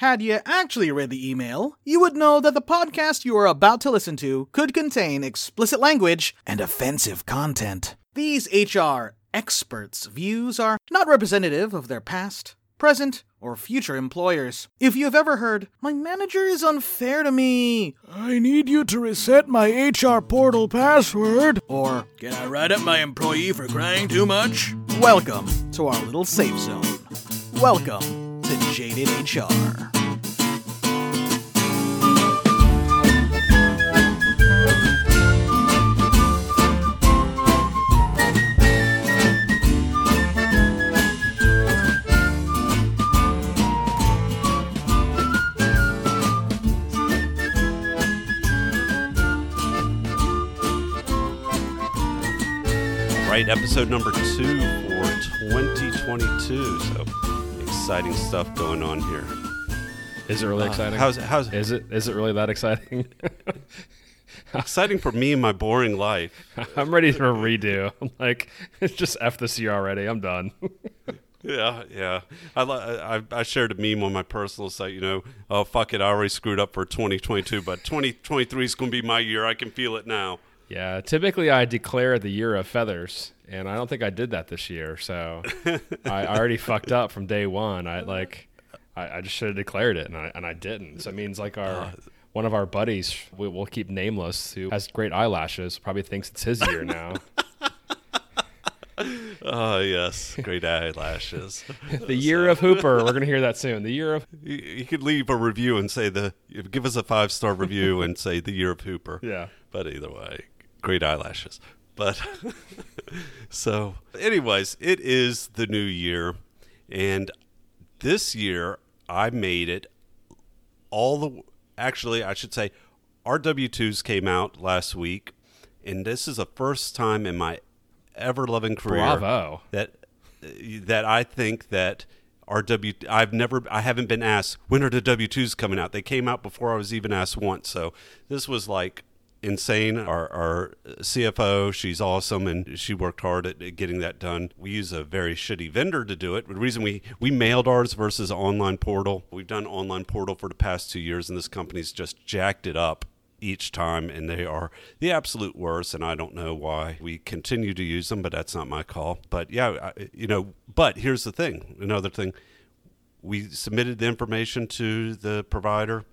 Had you actually read the email, you would know that the podcast you are about to listen to could contain explicit language and offensive content. These HR experts' views are not representative of their past, present, or future employers. If you have ever heard, my manager is unfair to me, I need you to reset my HR portal password. or Can I write up my employee for crying too much? welcome to our little safe zone. Welcome to Jaded HR. Episode number two for 2022. So exciting stuff going on here. Is it really Uh, exciting? How's how's is it is it really that exciting? exciting for me in my boring life? I'm ready for a redo. I'm like, it's just f this year already. I'm done. Yeah, yeah. I, I I shared a meme on my personal site. You know, oh fuck it, I already screwed up for 2022, but 2023 is going to be my year. I can feel it now. Yeah, typically I declare the year of feathers, and I don't think I did that this year. So I, I already fucked up from day one. I like, I, I just should have declared it, and I and I didn't. So it means like our. Uh, one of our buddies, we, we'll keep nameless, who has great eyelashes, probably thinks it's his year now. Oh yes, great eyelashes. the year of Hooper. We're gonna hear that soon. The year of you, you could leave a review and say the give us a five star review and say the year of Hooper. yeah. But either way, great eyelashes. But so, anyways, it is the new year, and this year I made it all the. Actually, I should say, our W twos came out last week, and this is the first time in my ever loving career Bravo. that that I think that our W I've never I haven't been asked when are the W twos coming out. They came out before I was even asked once. So this was like insane. Our our CFO, she's awesome and she worked hard at getting that done. We use a very shitty vendor to do it. The reason we we mailed ours versus online portal. We've done online portal for the past two years and this company's just jacked it up each time and they are the absolute worst and i don't know why we continue to use them but that's not my call but yeah I, you know but here's the thing another thing we submitted the information to the provider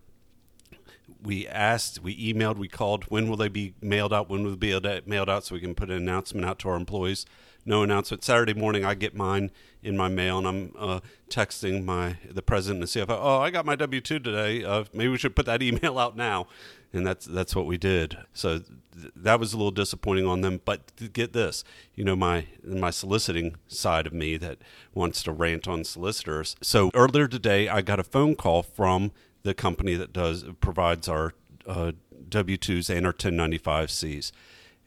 we asked we emailed we called when will they be mailed out when will they be mailed out so we can put an announcement out to our employees? No announcement. Saturday morning i get mine in my mail and i'm uh, texting my the president and the cfo oh i got my w2 today uh, maybe we should put that email out now. And that's that's what we did. So th- that was a little disappointing on them. But get this you know my my soliciting side of me that wants to rant on solicitors. So earlier today i got a phone call from the company that does provides our uh, W-2s and our 1095Cs.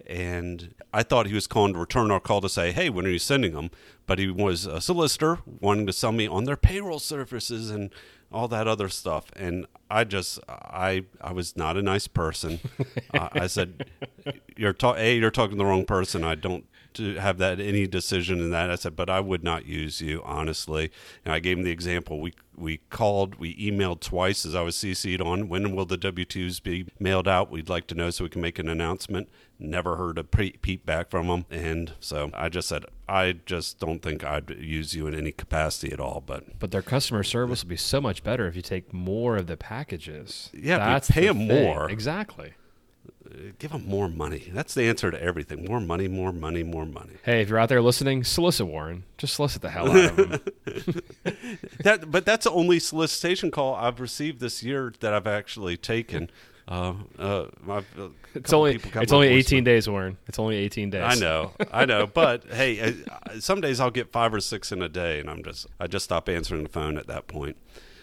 And I thought he was calling to return our call to say, hey, when are you sending them? But he was a solicitor wanting to sell me on their payroll services and all that other stuff. And I just, I, I was not a nice person. I, I said, you're ta- A, you're talking to the wrong person. I don't to have that any decision in that. I said, but I would not use you honestly. And I gave him the example. We we called, we emailed twice as I was CC'd on. When will the W twos be mailed out? We'd like to know so we can make an announcement. Never heard a peep back from them, and so I just said I just don't think I'd use you in any capacity at all. But But their customer service will be so much better if you take more of the packages. Yeah, That's pay the 'em thing. more. Exactly. Give them more money. That's the answer to everything. More money, more money, more money. Hey, if you're out there listening, solicit Warren. Just solicit the hell out of him. that but that's the only solicitation call I've received this year that I've actually taken. Uh, uh, It's only it's only 18 days, Warren. It's only 18 days. I know, I know, but hey, some days I'll get five or six in a day, and I'm just I just stop answering the phone at that point.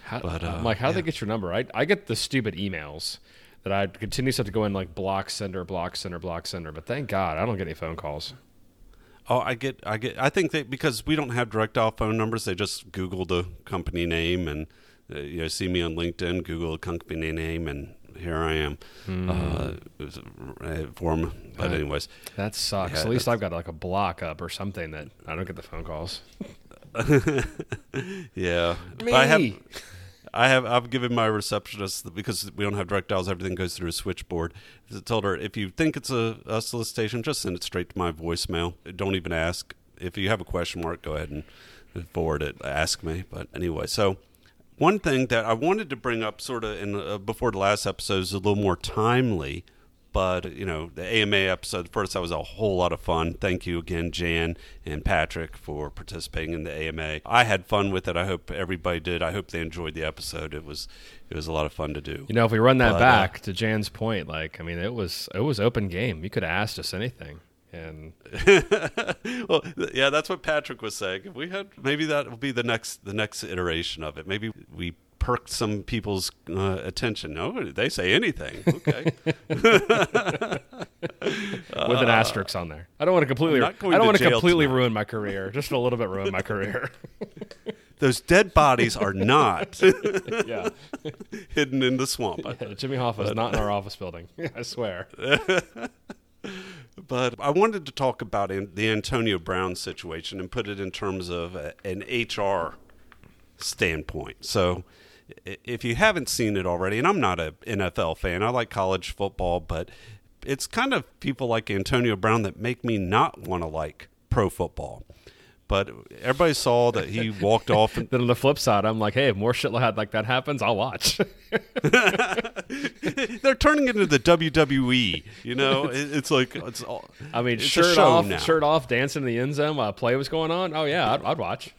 How, But, uh, I'm like, how do yeah. they get your number? I, I get the stupid emails that I continuously have to go in like block sender, block sender, block sender. But thank God I don't get any phone calls. Oh, I get, I get. I think they because we don't have direct dial phone numbers. They just Google the company name and uh, you know see me on LinkedIn, Google the company name, and here I am uh, for 'em. But Uh, anyways, That sucks. Yeah, At least I've got like a block up or something that I don't get the phone calls. yeah, Me. But I have I have I've given my receptionist because we don't have direct dials. Everything goes through a switchboard. I told her if you think it's a, a solicitation, just send it straight to my voicemail. Don't even ask. If you have a question mark, go ahead and forward it. Ask me. But anyway, so one thing that I wanted to bring up, sort of in uh, before the last episode, is a little more timely. But you know, the AMA episode first, that was a whole lot of fun. Thank you again, Jan and Patrick, for participating in the AMA. I had fun with it. I hope everybody did. I hope they enjoyed the episode. It was it was a lot of fun to do. You know, if we run that But, uh, back to Jan's point, like I mean, it was it was open game. You could have asked us anything, and well, yeah, that's what Patrick was saying. If we had maybe that will be the next the next iteration of it. Maybe we perked some people's uh, attention. No, they say anything. Okay. with an asterisk on there. I don't want to completely. Uh, I don't want to completely tonight. ruin my career. Just a little bit ruin my career. Those dead bodies are not yeah. hidden in the swamp. Yeah, Jimmy Hoffa is not in our office building. I swear. But I wanted to talk about the Antonio Brown situation and put it in terms of a, an HR standpoint. So, if you haven't seen it already, and I'm not a NFL fan, I like college football, but it's kind of people like Antonio Brown that make me not want to like pro football. But everybody saw that he walked off and Then on the flip side, I'm like, hey, if more shit like that happens, I'll watch. they're turning it into the WWE. You know, It- it's like it's all. I mean, shirt off, now. shirt off, dancing in the end zone while a play was going on. Oh yeah, I'd, I'd watch.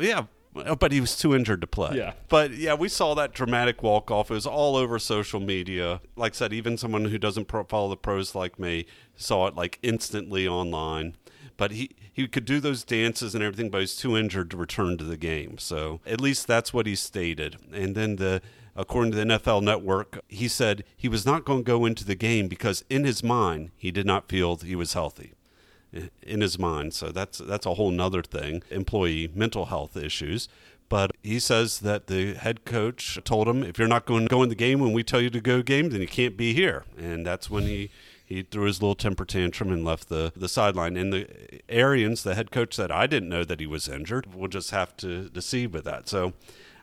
Yeah, Oh, but he was too injured to play. Yeah. But yeah, we saw that dramatic walk off. It was all over social media. Like I said, even someone who doesn't pro- follow the pros like me saw it like instantly online. But he, he could do those dances and everything, but he's too injured to return to the game. So at least that's what he stated. And then the according to the NFL Network, he said he was not going to go into the game because in his mind he did not feel he was healthy in his mind. So that's that's a whole nother thing. Employee mental health issues. But he says that the head coach told him, if you're not going to go in the game when we tell you to go game, then you can't be here. And that's when he, he threw his little temper tantrum and left the, the sideline. And the Arians, the head coach, said, I didn't know that he was injured. We'll just have to, to see with that. So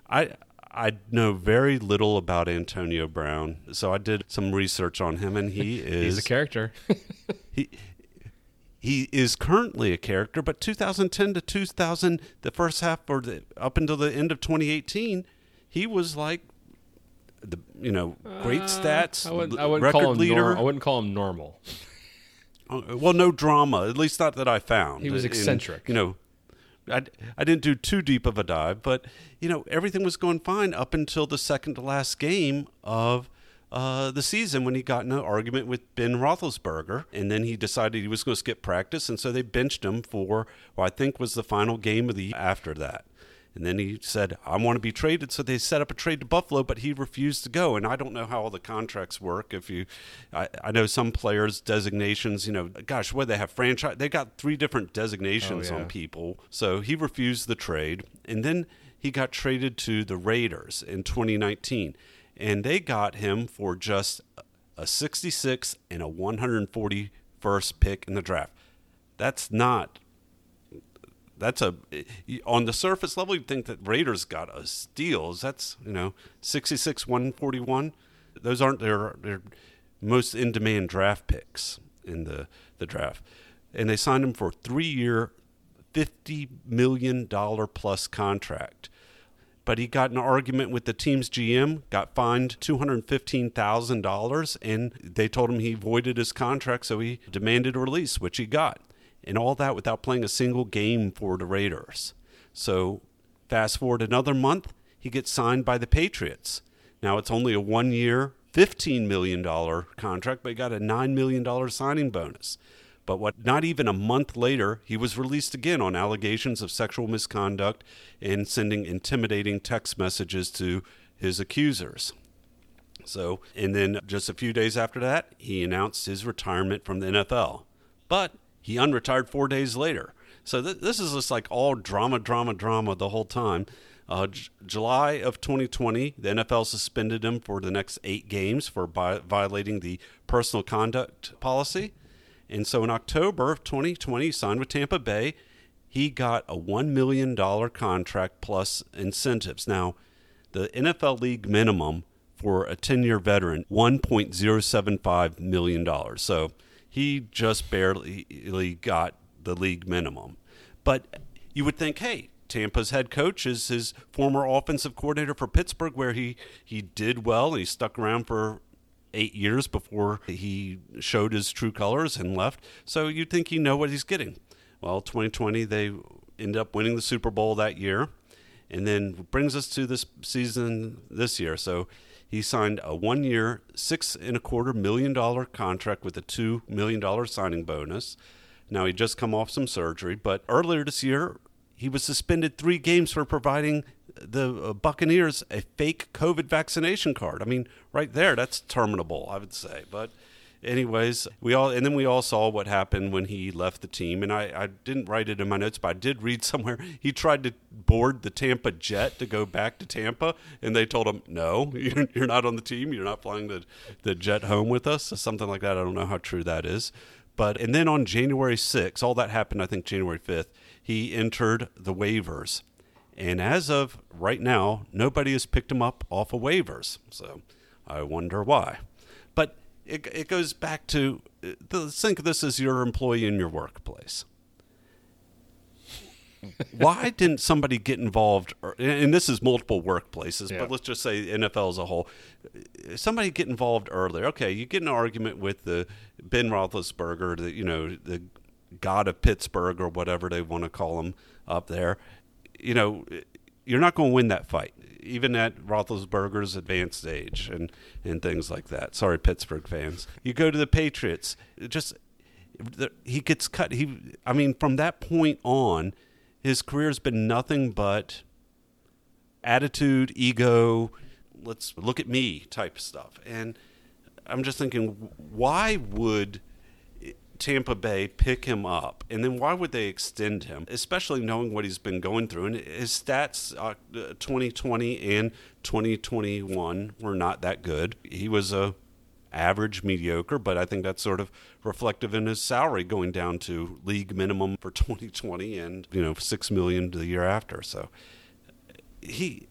I I know very little about Antonio Brown. So I did some research on him, and he is He's a character. he he is currently a character, but 2010 to 2000, the first half or the, up until the end of 2018, he was like the you know great stats, Uh, I wouldn't, I wouldn't record call him leader. nor- I wouldn't call him normal. Uh, well, no drama, at least not that I found. He was And, eccentric. you know, I, I didn't do too deep of a dive, but you know everything was going fine up until the second to last game of uh, the season when he got in an argument with Ben Roethlisberger, and then he decided he was going to skip practice, and so they benched him for what I think was the final game of the year after that. And then he said, I want to be traded. So they set up a trade to Buffalo, but he refused to go. And I don't know how all the contracts work. If you, I, I know some players' designations, you know, gosh, what they have franchise, they got three different designations Oh, yeah. on people. So he refused the trade. And then he got traded to the Raiders in 2019. And they got him for just a 66 and a 141st pick in the draft. That's not that's a on the surface level you'd think that Raiders got a steal. That's you know 66 141. Those aren't their their most in demand draft picks in the the draft. And they signed him for 3-year 50 million dollar plus contract. But he got an argument with the team's GM, got fined $215,000, and they told him he voided his contract, so he demanded a release, which he got and all that without playing a single game for the Raiders. So, fast forward another month, he gets signed by the Patriots. Now it's only a one year, $15 million contract, but he got a $9 million signing bonus. But what not even a month later, he was released again on allegations of sexual misconduct and sending intimidating text messages to his accusers. So, and then just a few days after that, he announced his retirement from the NFL. But he unretired four days later. So th- this is just like all drama, drama, drama the whole time. Uh, J- July of 2020, the NFL suspended him for the next eight games for vi- violating the personal conduct policy. And so in October of 2020, he signed with Tampa Bay. He got a $1 million contract plus incentives. Now, the NFL league minimum for a 10 year veteran, $1.075 million. So he just barely got the league minimum. But you would think, hey, Tampa's head coach is his former offensive coordinator for Pittsburgh, where he, he did well. He stuck around for eight years before he showed his true colors and left. So you'd think you know what he's getting. Well, 2020, they ended up winning the Super Bowl that year. And then brings us to this season this year. So he signed a one year, six and a quarter million dollar contract with a two million dollar signing bonus. Now he just come off some surgery, but earlier this year he was suspended three games for providing the uh, Buccaneers a fake COVID vaccination card. I mean, right there, that's terminable, I would say. But anyways, we all and then we all saw what happened when he left the team. And I, I didn't write it in my notes, but I did read somewhere he tried to board the Tampa jet to go back to Tampa, and they told him, "No, you're, you're not on the team. You're not flying the the jet home with us." Something like that. I don't know how true that is. But and then on January 6th, all that happened. I think January 5th, he entered the waivers. And as of right now, nobody has picked him up off of waivers. So I wonder why. But it, it goes back to the, think of this as your employee in your workplace. why didn't somebody get involved? And this is multiple workplaces, yeah. but let's just say NFL as a whole. Somebody get involved earlier. Okay, you get an argument with the Ben Roethlisberger, the you know the god of Pittsburgh or whatever they want to call him up there. You know, you're not going to win that fight even at Roethlisberger's advanced age and and things like that. Sorry, Pittsburgh fans. You go to the Patriots, just he gets cut. He, I mean, from that point on, his career has been nothing but attitude, ego. Let's look at me type stuff, and I'm just thinking, why would Tampa Bay pick him up, and then why would they extend him, especially knowing what he's been going through? And his stats, uh, 2020 and 2021, were not that good. He was a average, mediocre, but I think that's sort of reflective in his salary going down to league minimum for 2020 and you know six million the year after. So he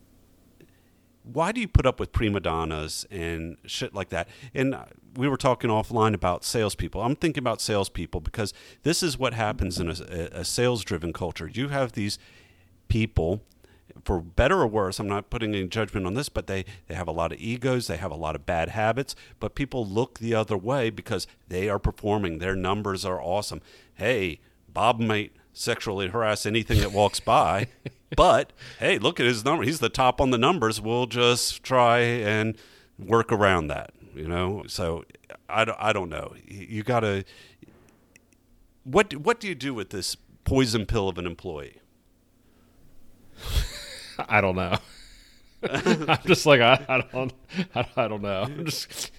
why do you put up with prima donnas and shit like that? And we were talking offline about salespeople. I'm thinking about salespeople because this is what happens in a, a sales driven culture. You have these people, for better or worse, I'm not putting any judgment on this, but they, they have a lot of egos, they have a lot of bad habits, but people look the other way because they are performing. Their numbers are awesome. Hey, Bob might sexually harass anything that walks by. but hey, look at his number. He's the top on the numbers. We'll just try and work around that, you know? So I don't, I don't know. You got to what what do you do with this poison pill of an employee? I don't know. I'm just like I, I don't I, I, don't know. I'm just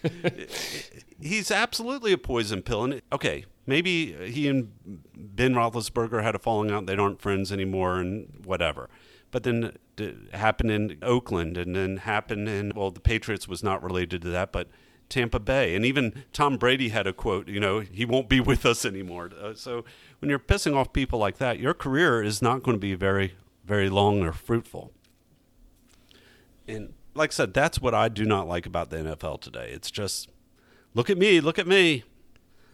he's absolutely a poison pill. And okay, maybe he and Ben Roethlisberger had a falling out. They aren't friends anymore, and whatever. But then it happened in Oakland, and then happened in well, the Patriots was not related to that, but Tampa Bay, and even Tom Brady had a quote. You know, he won't be with us anymore. Uh, so when you're pissing off people like that, your career is not going to be very, very long or fruitful. And like I said, that's what I do not like about the NFL today. It's just look at me, look at me.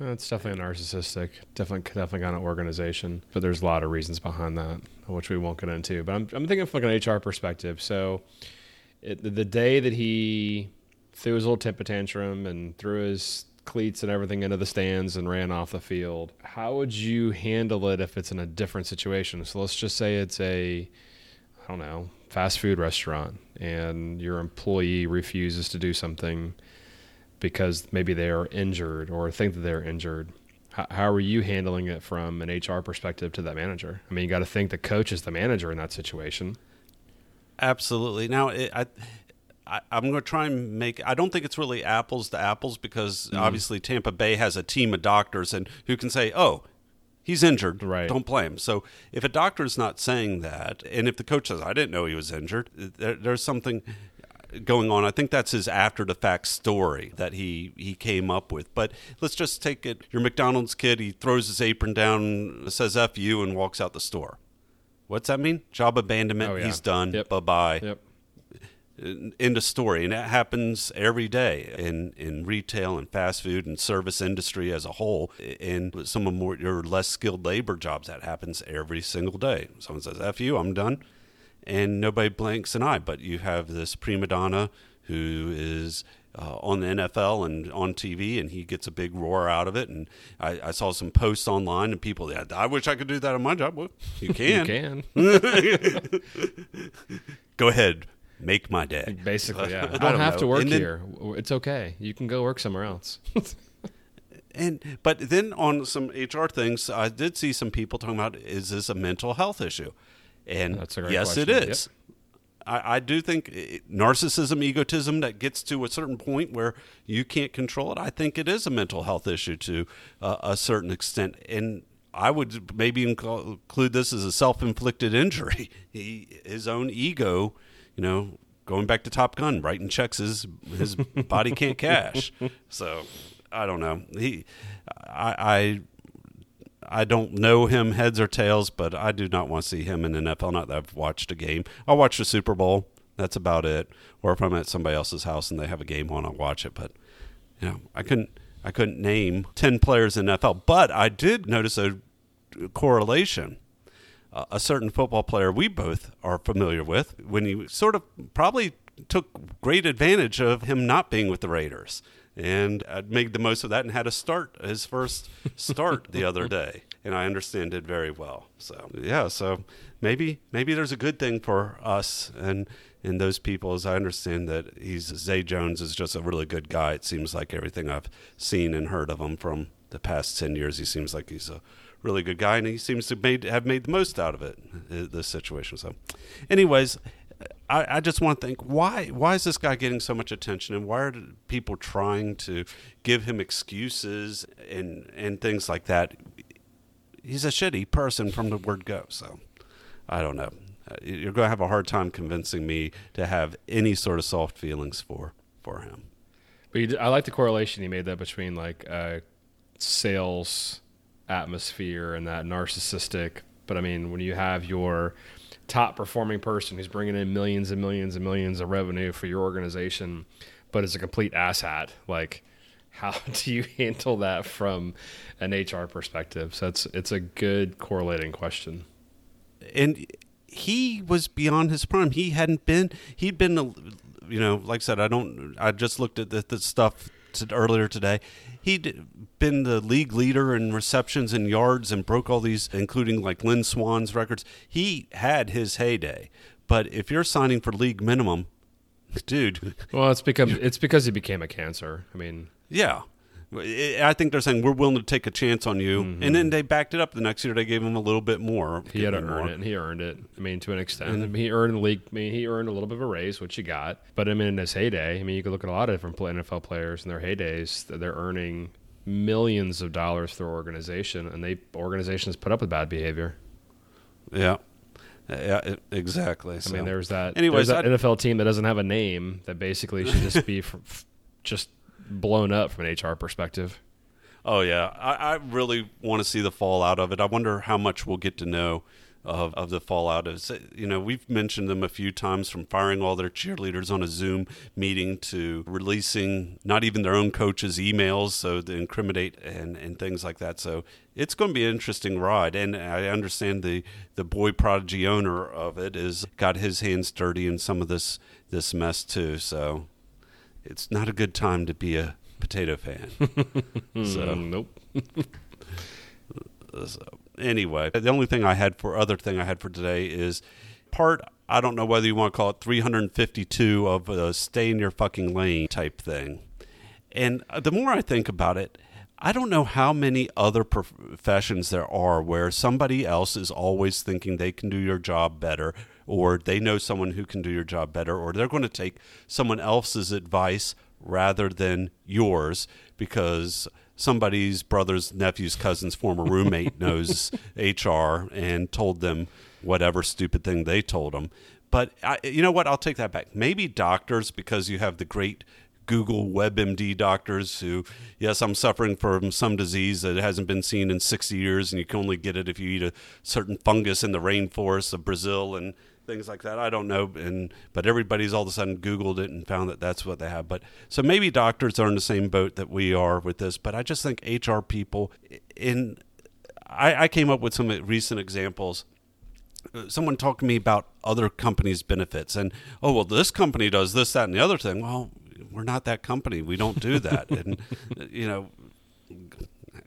It's definitely narcissistic, definitely definitely kind of organization. But there's a lot of reasons behind that, which we won't get into. But I'm I'm thinking from like an HR perspective. So, it, the day that he threw his little temper tantrum and threw his cleats and everything into the stands and ran off the field, how would you handle it if it's in a different situation? So let's just say it's a, I don't know, fast food restaurant and your employee refuses to do something because maybe they are injured or think that they're injured. How, how are you handling it from an HR perspective to that manager? I mean, you got to think the coach is the manager in that situation. Absolutely. Now, it, I, I, am going to try and make. I don't think it's really apples to apples because mm. obviously Tampa Bay has a team of doctors and who can say, "Oh, he's injured. Right. Don't play him." So if a doctor is not saying that, and if the coach says, "I didn't know he was injured," there, there's something going on. I think that's his after the fact story that he he came up with. But let's just take it. Your McDonald's kid, he throws his apron down, says "f you," and walks out the store. What's that mean? Job abandonment. Oh, yeah. He's done. Yep. Bye bye. Yep. Uh, end of story, and that happens every day in in retail and fast food and service industry as a whole. In some of more your less skilled labor jobs, that happens every single day. Someone says, "F you, I'm done," and nobody blinks an eye. But you have this prima donna who is uh, on the NFL and on TV, and he gets a big roar out of it. And I, I saw some posts online, and people, yeah, I wish I could do that on my job. Well, you can. You can. Go ahead, make my day. Basically, yeah. I don't don't have know. to work then- here. It's okay. You can go work somewhere else. And but then on some HR things, I did see some people talking about is this a mental health issue? And That's a great yes, it question. is. I, I do think it, narcissism, egotism that gets to a certain point where you can't control it. I think it is a mental health issue to uh, a certain extent, and I would maybe include this as a self-inflicted injury. He, his own ego, you know, going back to Top Gun, writing checks his his body can't cash. So I don't know. He, I, I I don't know him heads or tails, but I do not want to see him in the NFL. Not that I've watched a game. I'll watch the Super Bowl. That's about it. Or if I'm at somebody else's house and they have a game on, I'll watch it. But you know, I couldn't. I couldn't name ten players in NFL, but I did notice a correlation. Uh, a certain football player we both are familiar with, when he sort of probably took great advantage of him not being with the Raiders and uh, made the most of that and had a start his first start the other day and I understand it very well. So yeah so maybe maybe there's a good thing for us and and those people as I understand that he's Zay Jones is just a really good guy. It seems like everything I've seen and heard of him from the past 10 years he seems like he's a really good guy and he seems to made, have made the most out of it uh, this situation. So anyways I, I just want to think why why is this guy getting so much attention? And why are people trying to give him excuses and and things like that? He's a shitty person from the word go so i don't know. Uh, you're going to have a hard time convincing me to have any sort of soft feelings for for him. But you, I like the correlation you made that between like uh, sales atmosphere and that narcissistic. But I mean, when you have your top performing person who's bringing in millions and millions and millions of revenue for your organization, but is a complete asshat, like how do you handle that from an HR perspective? So it's it's a good correlating question. and he was beyond his prime. He hadn't been. He'd been, you know, like I said, I don't. I just looked at the, the stuff to, earlier today. He'd been the league leader in receptions and yards and broke all these, including like Lynn Swann's records. He had his heyday. But if you're signing for league minimum, dude, Well, it's because it's because he became a cancer. I mean, yeah. I think they're saying we're willing to take a chance on you, mm-hmm. and then they backed it up. The next year, they gave him a little bit more. He had to earn more. it, and he earned it. I mean, to an extent, he earned the league. I mean, he earned a little bit of a raise, which he got. But I mean, in his heyday, I mean, you could look at a lot of different NFL players in their heydays. They're earning millions of dollars their organization, and they organizations put up with bad behavior. Yeah, yeah, e- exactly. I mean, there's that. Anyways, there's that I- NFL team that doesn't have a name that basically should just be just blown up from an HR perspective. Oh yeah, I, I really want to see the fallout of it. I wonder how much we'll get to know of of the fallout. Is you know we've mentioned them a few times from firing all their cheerleaders on a Zoom meeting to releasing not even their own coaches' emails so to incriminate and and things like that. So it's going to be an interesting ride. And I understand the the boy prodigy owner of it is got his hands dirty in some of this this mess too. So it's not a good time to be a potato fan. so. Mm, nope. So, anyway, the only thing I had for other thing I had for today is part. I don't know whether you want to call it 352 of a stay in your fucking lane type thing. And uh, the more I think about it, I don't know how many other professions there are where somebody else is always thinking they can do your job better, or they know someone who can do your job better, or they're going to take someone else's advice rather than yours because somebody's brother's nephew's cousin's former roommate knows HR and told them whatever stupid thing they told them. But I, you know what? I'll take that back. Maybe doctors because you have the great Google WebMD doctors who, yes, I'm suffering from some disease that hasn't been seen in 60 years, and you can only get it if you eat a certain fungus in the rainforests of Brazil and things like that. I don't know, and but everybody's all of a sudden Googled it and found that that's what they have. But so maybe doctors are in the same boat that we are with this. But I just think HR people in I, I came up with some recent examples someone talked to me about other companies' benefits, and oh well, this company does this, that, and the other thing. Well, we're not that company. We don't do that, and you know,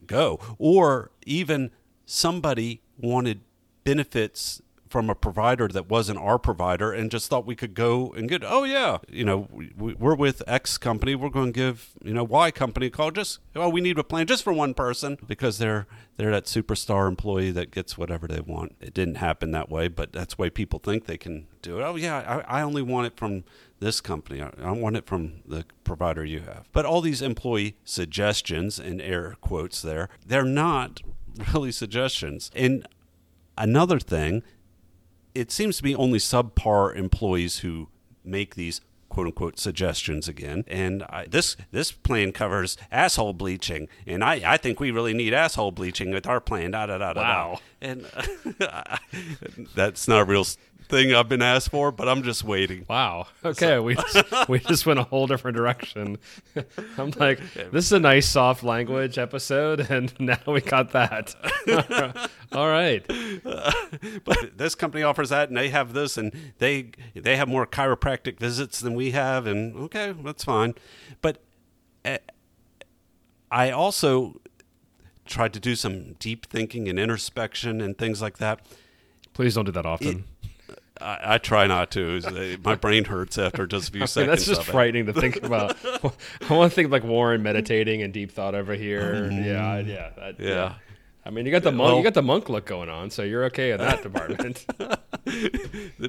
go. Or even somebody wanted benefits from a provider that wasn't our provider and just thought we could go and get oh yeah you know we, are with x company. We're going to give you know y company a call just oh we need a plan just for one person. Because they're they're that superstar employee that gets whatever they want. It didn't happen that way but that's why people think they can do it. Oh yeah i, I only want it from this company. I, I want it from the provider you have. But all these employee suggestions and air quotes there they're not really suggestions. And another thing it seems to be only subpar employees who make these quote unquote suggestions again. And I, this this plan covers asshole bleaching, and I, I think we really need asshole bleaching with our plan. Da da da da. Wow. And uh, that's not a real thing I've been asked for, but I'm just waiting. Wow. Okay, so. we just, we just went a whole different direction. I'm like, this is a nice soft language episode, and now we got that. All right. Uh, but this company offers that, and they have this, and they they have more chiropractic visits than we have, and okay, that's fine. But uh, I also tried to do some deep thinking and introspection and things like that. Please don't do that often. It, I, I, try not to. My brain hurts after just a few I mean, seconds. That's just frightening to think about. I want to think like Warren meditating and deep thought over here. Mm-hmm. Yeah, yeah, that, yeah, yeah. I mean, you got the monk, well, you got the monk look going on, so you're okay in that department.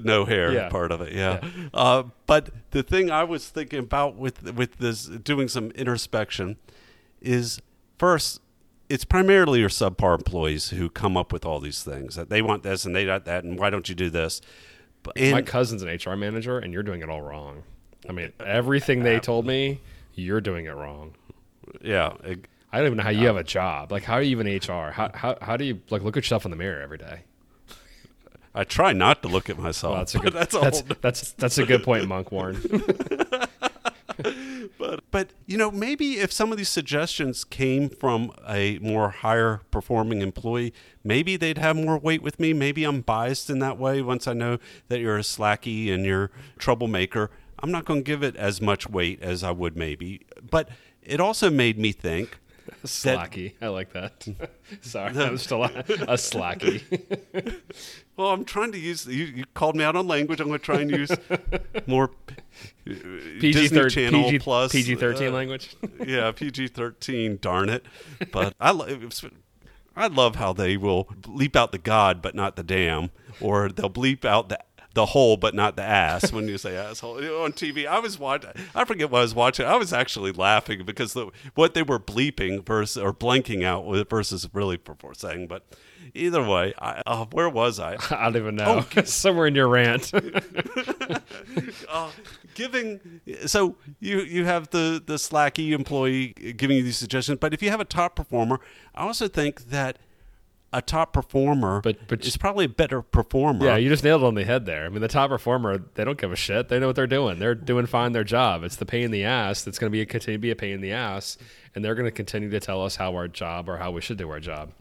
no hair yeah. part of it, yeah. yeah. Uh, but the thing I was thinking about with with this doing some introspection is first it's primarily your subpar employees who come up with all these things that they want this and they got that and why don't you do this and my cousin's an hr manager and you're doing it all wrong. I mean everything they told me you're doing it wrong. Yeah it, i don't even know how you have a job. Like how are you even hr how, how, how do you like look at yourself in the mirror every day? I try not to look at myself. Well, that's, a good, that's, a that's, that's, that's a good point, Monk Warren. but but you know maybe if some of these suggestions came from a more higher performing employee, maybe they'd have more weight with me. Maybe I'm biased in that way. Once I know that you're a slacky and you're troublemaker, I'm not going to give it as much weight as I would maybe. But it also made me think. Slacky. That, I like that. Sorry, I'm still a, a slacky. well, I'm trying to use. You, you, called me out on language. I'm going to try and use more PG Disney thir- Channel PG, plus PG thirteen uh, language. yeah, PG thirteen. Darn it! But I love. I love how they will bleep out the God but not the damn, or they'll bleep out the the hole but not the ass when you say asshole on TV. I was watching. I forget what I was watching. I was actually laughing because the, what they were bleeping versus or blanking out versus really saying. But either way, I, uh, where was I? I don't even know. Oh, Somewhere in your rant. uh, giving so you you have the the slacky employee giving you these suggestions, but if you have a top performer, I also think that a top performer but, but is probably a better performer. Yeah, you just nailed it on the head there. I mean, the top performer, they don't give a shit. They know what they're doing. They're doing fine their job. It's the pain in the ass that's going to be a, continue to be a pain in the ass, and they're going to continue to tell us how our job or how we should do our job.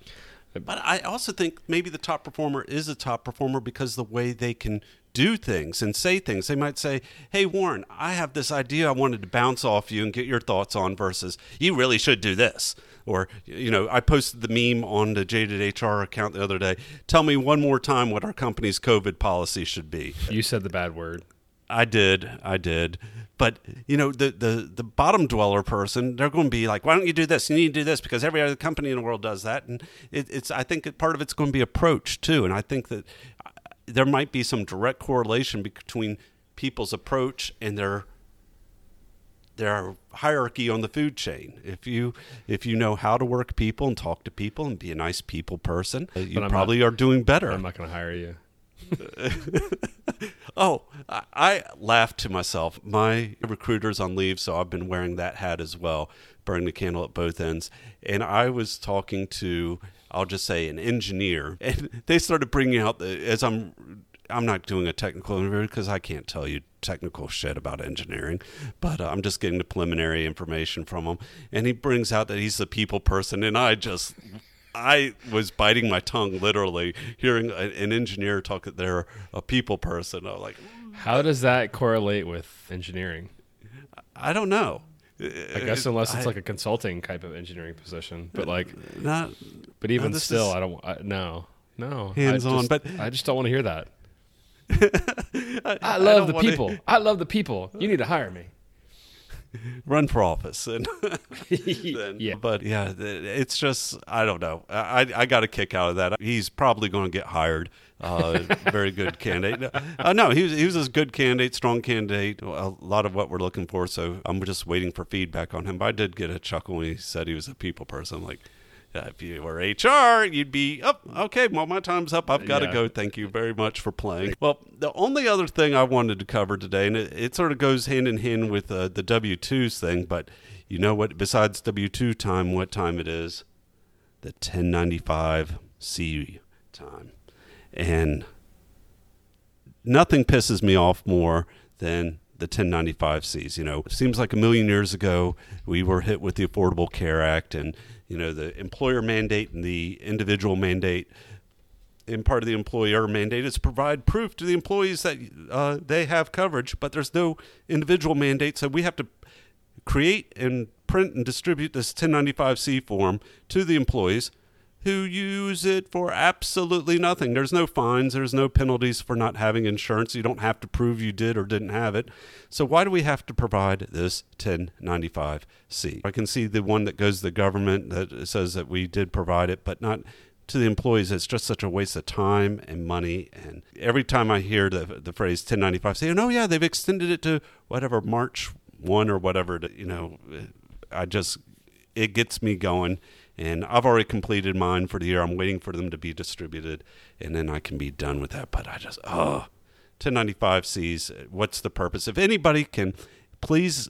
But I also think maybe the top performer is a top performer because the way they can do things and say things. They might say, Hey, Warren, I have this idea I wanted to bounce off you and get your thoughts on versus you really should do this. Or, you know, I posted the meme on the Jaded HR account the other day. Tell me one more time what our company's COVID policy should be. You said the bad word. I did. I did. But you know, the, the the bottom dweller person, they're going to be like, "Why don't you do this? You need to do this because every other company in the world does that." And it, it's, I think, part of it's going to be approach too. And I think that there might be some direct correlation between people's approach and their their hierarchy on the food chain. If you if you know how to work people and talk to people and be a nice people person, you probably not, are doing better. I'm not going to hire you. oh, I, I laughed to myself. My recruiter's on leave, so I've been wearing that hat as well, burning the candle at both ends. And I was talking to, I'll just say, an engineer, and they started bringing out the as I'm I'm not doing a technical interview because I can't tell you technical shit about engineering, but uh, I'm just getting the preliminary information from him. And he brings out that he's a people person, and I just. I was biting my tongue literally hearing a, an engineer talk that they're a people person. I was like, How does that correlate with engineering? I don't know. I guess unless it's like a consulting type of engineering position, but like, not but even this still, I don't. I, no, no, I Hands-on, just- but- I just don't want to hear that. I I love the people. I love the people. You need to hire me. run for office and then, Yeah. but yeah it's just i don't know i i got a kick out of that he's probably going to get hired uh, very good candidate uh, no he was, he was a good candidate strong candidate a lot of what we're looking for so i'm just waiting for feedback on him but i did get a chuckle when he said he was a people person I'm like yeah, if you were HR, you'd be up. okay, well, my time's up. I've got to Yeah. go. Thank you very much for playing. Well, the only other thing I wanted to cover today, and it, it sort of goes hand in hand with uh, the W 2s thing, but you know what? Besides W 2 time, what time it is? The 1095C time. And nothing pisses me off more than the 1095Cs. You know, it seems like a million years ago we were hit with the Affordable Care Act and, you know, the employer mandate and the individual mandate. And part of the employer mandate is provide proof to the employees that uh, they have coverage, but there's no individual mandate. So we have to create and print and distribute this 1095C form to the employees who use it for absolutely nothing. There's no fines, there's no penalties for not having insurance. You don't have to prove you did or didn't have it. So why do we have to provide this 1095C? I can see the one that goes to the government that says that we did provide it, but not to the employees. It's just such a waste of time and money. And every time I hear the the phrase 1095, say, "Oh yeah, they've extended it to whatever March one or whatever." To, you know, I just it gets me going. And I've already completed mine for the year. I'm waiting for them to be distributed, and then I can be done with that. But I just, oh, 1095Cs, what's the purpose? If anybody can, please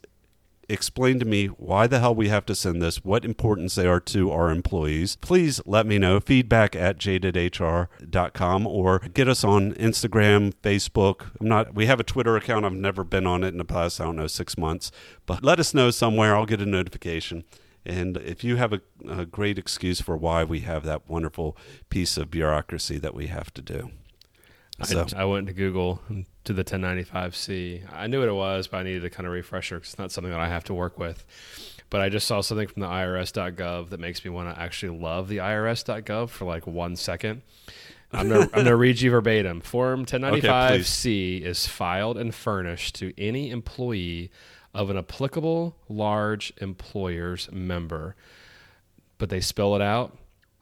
explain to me why the hell we have to send this, what importance they are to our employees. Please let me know. Feedback at jadedhr.com or get us on Instagram, Facebook. I'm not we have a Twitter account. I've never been on it in the past, I don't know, six months. But let us know somewhere. I'll get a notification. And if you have a, a great excuse for why we have that wonderful piece of bureaucracy that we have to do. So I, I went to Google to the 1095C. I knew what it was, but I needed a kind of refresher because it's not something that I have to work with. But I just saw something from the IRS.gov that makes me want to actually love the IRS.gov for like one second. I'm I'm gonna read you verbatim. Form 1095C is filed and furnished to any employee of an applicable large employer's member, but they spell it out.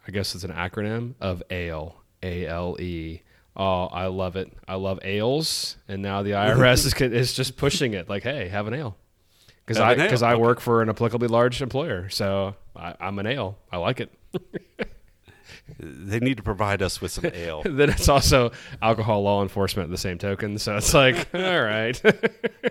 I guess it's an acronym of ALE, A L E. Oh, I love it. I love ales, and now the IRS is is just pushing it. Like, hey, have an ale, because I because I Okay. work for an applicably large employer, so I, I'm an ale. I like it. they need to provide us with some ale. then it's also alcohol law enforcement at the same token. So it's like, all right,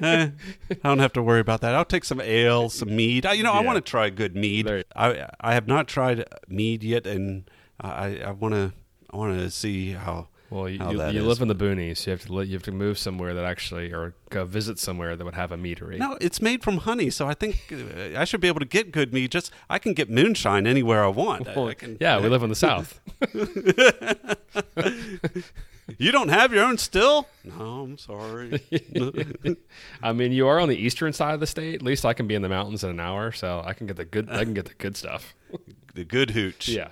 Eh, I don't have to worry about that. I'll take some ale, some mead. I, you know, I Yeah. want to try good mead. There- I I have not tried mead yet, and I I want to I want to see how. Well, you, you, you live in the boonies. You have to you have to move somewhere that actually, or go visit somewhere that would have a meadery. No, it's made from honey, so I think uh, I should be able to get good mead. Just I can get moonshine anywhere I want. Well, I can- yeah, we live in the south. You don't have your own still? No, I'm sorry. I mean, you are on the eastern side of the state. At least I can be in the mountains in an hour, so I can get the good. I can get the good stuff. the good hooch. Yeah.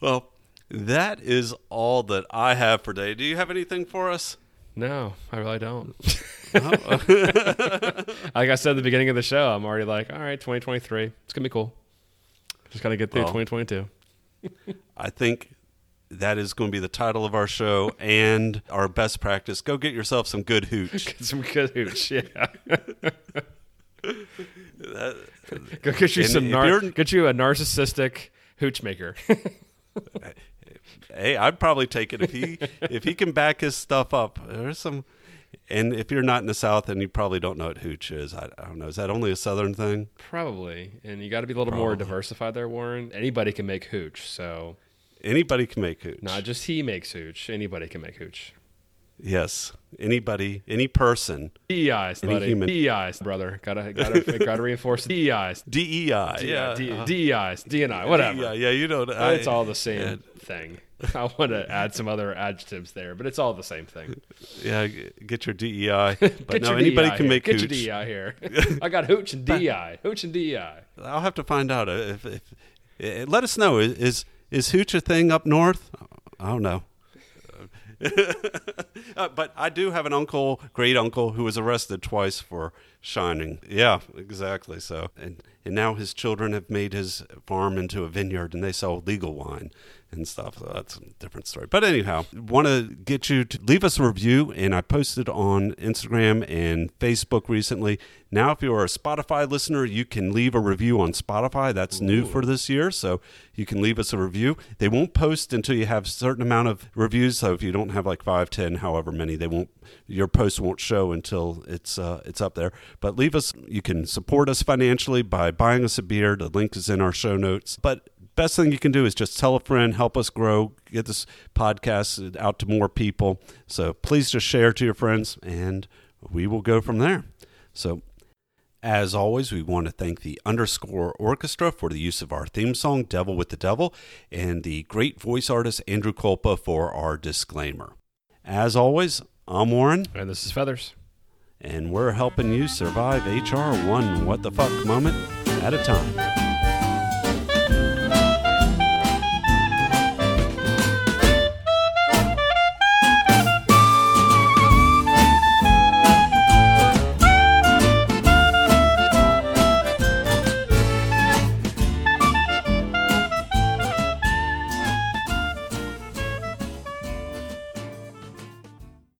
Well, that is all that I have for today. Do you have anything for us? No, I really don't. Like I said at the beginning of the show, I'm already like, all right, 2023, it's gonna be cool. Just gotta get through Well. 2022. I think that is going to be the title of our show and our best practice. Go get yourself some good hooch. Get some good hooch, yeah. Go get you some. Nar- get you a narcissistic hooch maker. Hey, I'd probably take it if he if he can back his stuff up. There's some, and if you're not in the South, and you probably don't know what hooch is. I, I don't know. Is that only a Southern thing? Probably, and you got to be a little more diversified there, Warren. Anybody can make hooch, so Anybody can make hooch. Not just he makes hooch. Anybody can make hooch. Yes. Anybody, any person. DEIs, Any buddy. human. DEIs, brother. Gotta gotta gotta reinforce DEIs. DEI. Yeah. D- uh, DEIs, DNI, whatever. Yeah, yeah, you know. it's all the same yeah. thing. I want to add some other adjectives there, but it's all the same thing. Yeah, get your DEI. But Get no, anybody DEI can here. make Get hooch. your DEI here. I got hooch and DEI. Hooch and DEI. I'll have to find out if, if, eh, let us know is is, is hooch a thing up north? I don't know. Uh, but I do have an uncle, great uncle, who was arrested twice for shining. Yeah, exactly. So, and and now his children have made his farm into a vineyard, and they sell legal wine and stuff. So that's a different story. But anyhow, want to get you to leave us a review, and I posted on Instagram and Facebook recently. Now, if you are a Spotify listener, you can leave a review on Spotify. That's new for this year, so you can leave us a review. They won't post until you have a certain amount of reviews. So if you don't have like five, ten, however many, they won't. Your post won't show until it's uh, it's up there. But leave us. You can support us financially by buying us a beer. The link is in our show notes. But best thing you can do is just tell a friend, help us grow, get this podcast out to more people. So please just share to your friends, and we will go from there. So as always, we want to thank the Underscore Orchestra for the use of our theme song, Devil with the Devil, and the great voice artist Andrew Kolpa for our disclaimer. As always, I'm Warren, And this is Feathers. and we're helping you survive HR one what the fuck moment at a time.